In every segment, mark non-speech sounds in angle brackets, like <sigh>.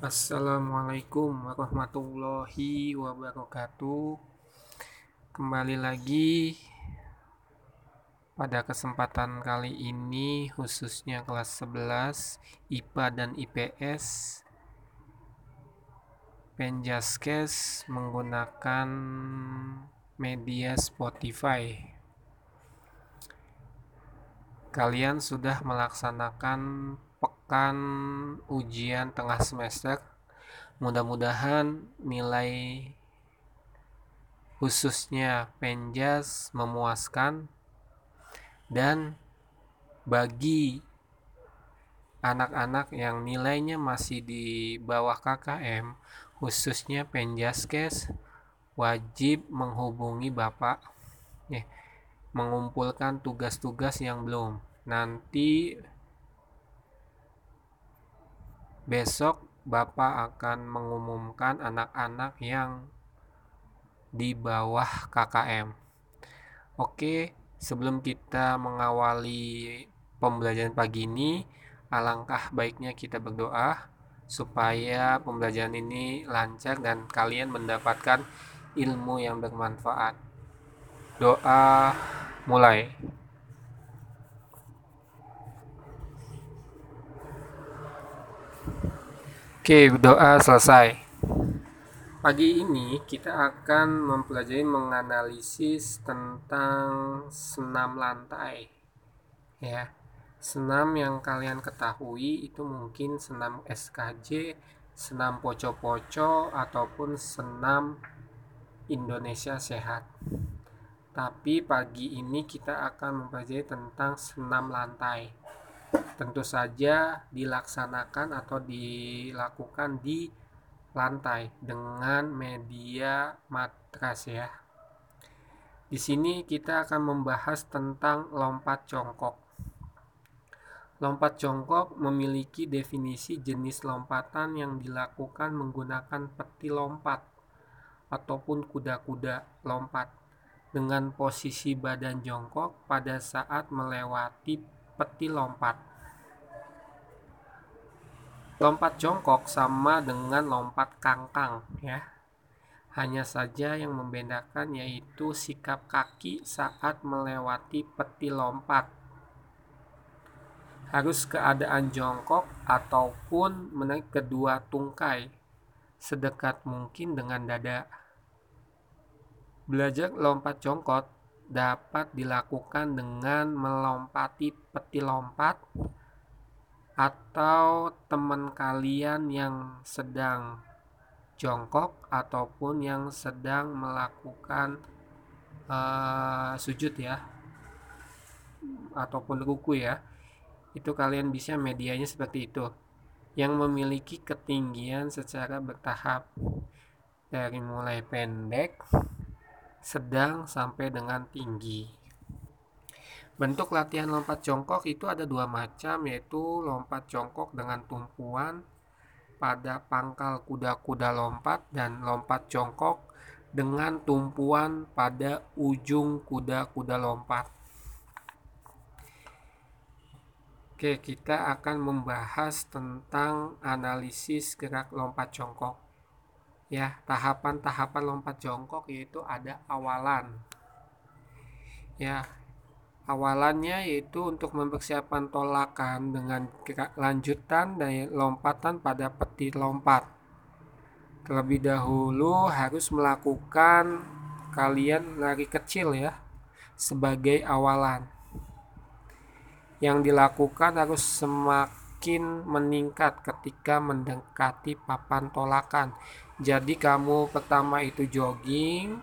Assalamualaikum warahmatullahi wabarakatuh. Kembali lagi pada kesempatan kali ini khususnya kelas 11 IPA dan IPS Penjaskes menggunakan media Spotify. Kalian sudah melaksanakan pekan ujian tengah semester. Mudah-mudahan nilai khususnya penjas memuaskan dan bagi anak-anak yang nilainya masih di bawah KKM khususnya penjaskes wajib menghubungi Bapak ya, mengumpulkan tugas-tugas yang belum nanti besok Bapak akan mengumumkan anak-anak yang di bawah KKM. Oke, sebelum kita mengawali pembelajaran pagi ini, alangkah baiknya kita berdoa supaya pembelajaran ini lancar dan kalian mendapatkan ilmu yang bermanfaat. Doa mulai. Oke, doa selesai. Pagi ini kita akan mempelajari menganalisis tentang senam lantai. Ya. Senam yang kalian ketahui itu mungkin senam SKJ, senam poco-poco ataupun senam Indonesia Sehat. Tapi pagi ini kita akan mempelajari tentang senam lantai tentu saja dilaksanakan atau dilakukan di lantai dengan media matras ya. Di sini kita akan membahas tentang lompat jongkok. Lompat jongkok memiliki definisi jenis lompatan yang dilakukan menggunakan peti lompat ataupun kuda-kuda lompat dengan posisi badan jongkok pada saat melewati peti lompat. Lompat jongkok sama dengan lompat kangkang ya. Hanya saja yang membedakan yaitu sikap kaki saat melewati peti lompat. Harus keadaan jongkok ataupun menaik kedua tungkai sedekat mungkin dengan dada. Belajar lompat jongkok dapat dilakukan dengan melompati peti lompat atau teman kalian yang sedang jongkok ataupun yang sedang melakukan uh, sujud ya ataupun ruku ya itu kalian bisa medianya seperti itu yang memiliki ketinggian secara bertahap dari mulai pendek sedang sampai dengan tinggi. Bentuk latihan lompat jongkok itu ada dua macam yaitu lompat jongkok dengan tumpuan pada pangkal kuda-kuda lompat dan lompat jongkok dengan tumpuan pada ujung kuda-kuda lompat. Oke, kita akan membahas tentang analisis gerak lompat jongkok ya tahapan-tahapan lompat jongkok yaitu ada awalan ya awalannya yaitu untuk mempersiapkan tolakan dengan lanjutan dari lompatan pada peti lompat. Terlebih dahulu harus melakukan kalian lari kecil ya sebagai awalan. Yang dilakukan harus semakin meningkat ketika mendekati papan tolakan. Jadi kamu pertama itu jogging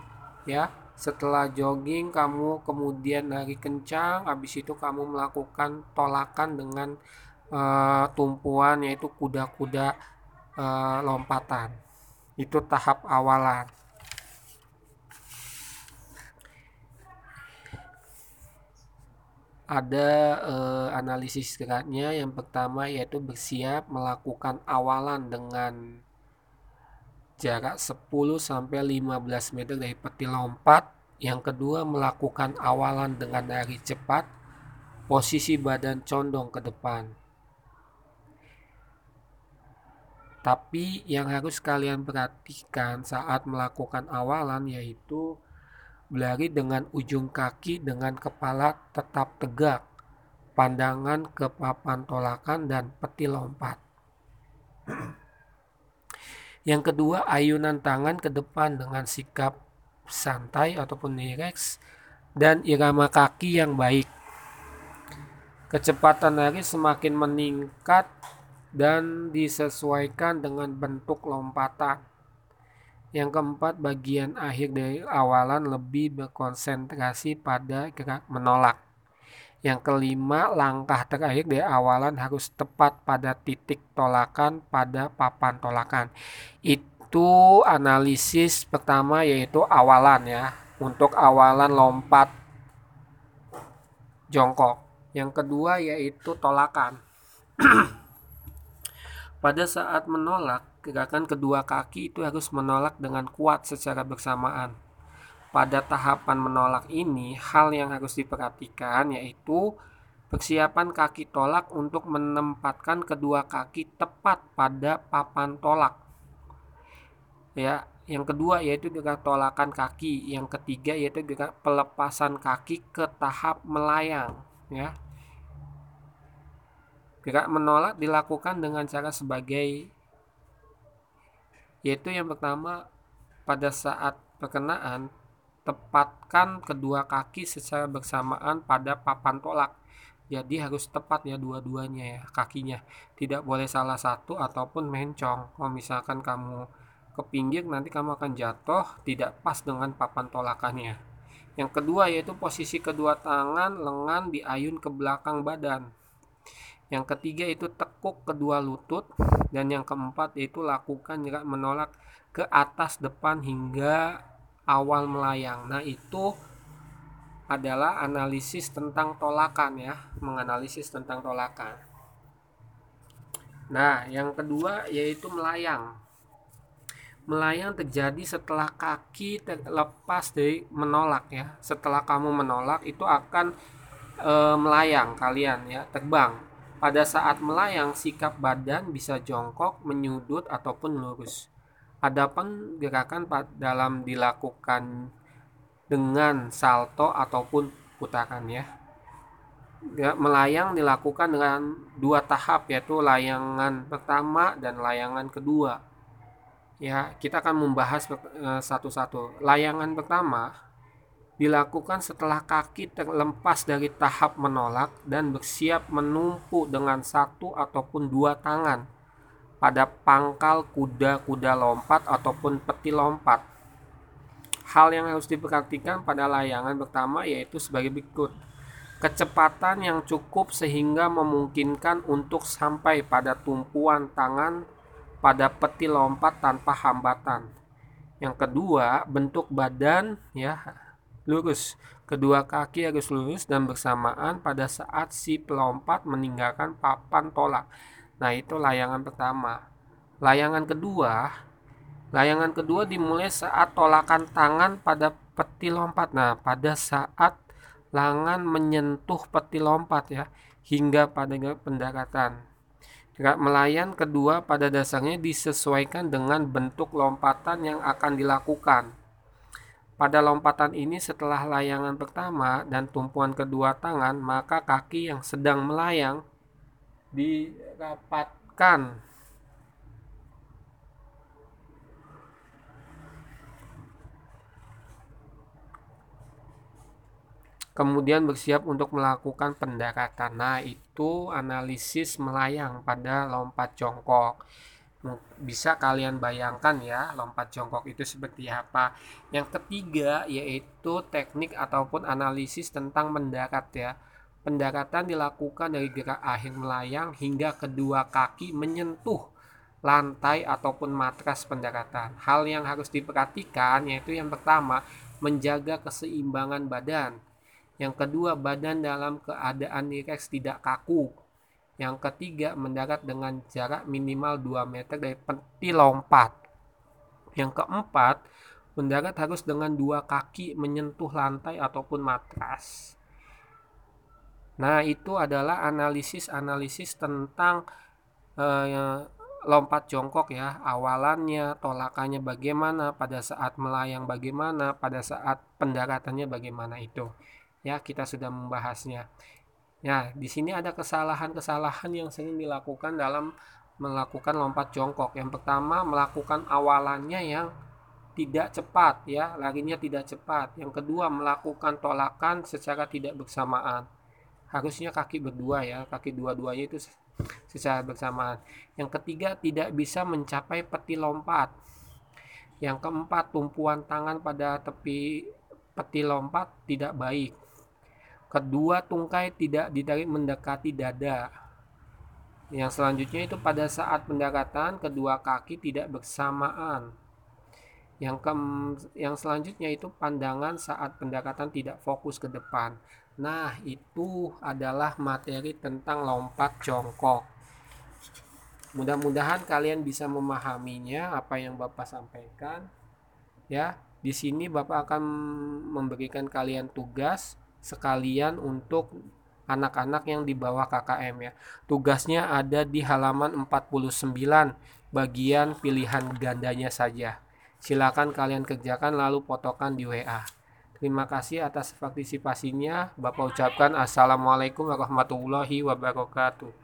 ya setelah jogging kamu kemudian lari kencang. Habis itu kamu melakukan tolakan dengan uh, tumpuan yaitu kuda-kuda uh, lompatan. Itu tahap awalan. Ada uh, analisis geraknya. Yang pertama yaitu bersiap melakukan awalan dengan jarak 10 sampai 15 meter dari peti lompat. Yang kedua, melakukan awalan dengan lari cepat, posisi badan condong ke depan. Tapi yang harus kalian perhatikan saat melakukan awalan yaitu berlari dengan ujung kaki dengan kepala tetap tegak, pandangan ke papan tolakan dan peti lompat. Yang kedua, ayunan tangan ke depan dengan sikap santai ataupun relax dan irama kaki yang baik. Kecepatan lari semakin meningkat dan disesuaikan dengan bentuk lompatan. Yang keempat, bagian akhir dari awalan lebih berkonsentrasi pada gerak menolak. Yang kelima, langkah terakhir dari awalan harus tepat pada titik tolakan pada papan tolakan. Itu analisis pertama yaitu awalan ya. Untuk awalan lompat jongkok. Yang kedua yaitu tolakan. <clears throat> Pada saat menolak, gerakan kedua kaki itu harus menolak dengan kuat secara bersamaan. Pada tahapan menolak ini, hal yang harus diperhatikan yaitu persiapan kaki tolak untuk menempatkan kedua kaki tepat pada papan tolak. Ya, yang kedua yaitu gerak tolakan kaki, yang ketiga yaitu gerak pelepasan kaki ke tahap melayang, ya. Gerak menolak dilakukan dengan cara sebagai yaitu yang pertama pada saat perkenaan tepatkan kedua kaki secara bersamaan pada papan tolak. Jadi harus tepat ya dua-duanya ya kakinya. Tidak boleh salah satu ataupun mencong. Kalau misalkan kamu ke pinggir nanti kamu akan jatuh tidak pas dengan papan tolakannya. Yang kedua yaitu posisi kedua tangan lengan diayun ke belakang badan. Yang ketiga itu tekuk kedua lutut dan yang keempat yaitu lakukan gerak menolak ke atas depan hingga awal melayang. Nah, itu adalah analisis tentang tolakan ya, menganalisis tentang tolakan. Nah, yang kedua yaitu melayang. Melayang terjadi setelah kaki terlepas dari menolak ya. Setelah kamu menolak itu akan e, melayang kalian ya, terbang. Pada saat melayang, sikap badan bisa jongkok, menyudut, ataupun lurus. Adapun gerakan dalam dilakukan dengan salto ataupun putaran ya. Melayang dilakukan dengan dua tahap yaitu layangan pertama dan layangan kedua. Ya, kita akan membahas eh, satu-satu. Layangan pertama dilakukan setelah kaki terlepas dari tahap menolak dan bersiap menumpu dengan satu ataupun dua tangan pada pangkal kuda-kuda lompat ataupun peti lompat. Hal yang harus diperhatikan pada layangan pertama yaitu sebagai berikut. Kecepatan yang cukup sehingga memungkinkan untuk sampai pada tumpuan tangan pada peti lompat tanpa hambatan. Yang kedua, bentuk badan ya lurus. Kedua kaki harus lurus dan bersamaan pada saat si pelompat meninggalkan papan tolak. Nah, itu layangan pertama. Layangan kedua, layangan kedua dimulai saat tolakan tangan pada peti lompat. Nah, pada saat langan menyentuh peti lompat ya, hingga pada pendaratan. Gerak melayan kedua pada dasarnya disesuaikan dengan bentuk lompatan yang akan dilakukan. Pada lompatan ini setelah layangan pertama dan tumpuan kedua tangan, maka kaki yang sedang melayang dirapatkan kemudian bersiap untuk melakukan pendaratan. Nah, itu analisis melayang pada lompat jongkok bisa kalian bayangkan ya lompat jongkok itu seperti apa. Yang ketiga yaitu teknik ataupun analisis tentang mendarat ya. Pendaratan dilakukan dari gerak akhir melayang hingga kedua kaki menyentuh lantai ataupun matras pendaratan. Hal yang harus diperhatikan yaitu yang pertama menjaga keseimbangan badan. Yang kedua badan dalam keadaan rileks tidak kaku yang ketiga, mendarat dengan jarak minimal 2 meter dari peti lompat. Yang keempat, mendarat harus dengan dua kaki menyentuh lantai ataupun matras. Nah, itu adalah analisis-analisis tentang eh, lompat jongkok ya awalannya tolakannya bagaimana pada saat melayang bagaimana pada saat pendaratannya bagaimana itu. Ya kita sudah membahasnya. Ya di sini ada kesalahan-kesalahan yang sering dilakukan dalam melakukan lompat jongkok. Yang pertama melakukan awalannya yang tidak cepat ya larinya tidak cepat. Yang kedua melakukan tolakan secara tidak bersamaan harusnya kaki berdua ya kaki dua-duanya itu secara bersamaan. Yang ketiga tidak bisa mencapai peti lompat. Yang keempat tumpuan tangan pada tepi peti lompat tidak baik. Kedua tungkai tidak ditarik mendekati dada. Yang selanjutnya itu pada saat pendaratan kedua kaki tidak bersamaan. Yang ke yang selanjutnya itu pandangan saat pendaratan tidak fokus ke depan Nah, itu adalah materi tentang lompat jongkok. Mudah-mudahan kalian bisa memahaminya apa yang Bapak sampaikan. Ya, di sini Bapak akan memberikan kalian tugas sekalian untuk anak-anak yang di bawah KKM ya. Tugasnya ada di halaman 49 bagian pilihan gandanya saja. Silakan kalian kerjakan lalu fotokan di WA. Terima kasih atas partisipasinya. Bapak ucapkan Assalamualaikum warahmatullahi wabarakatuh.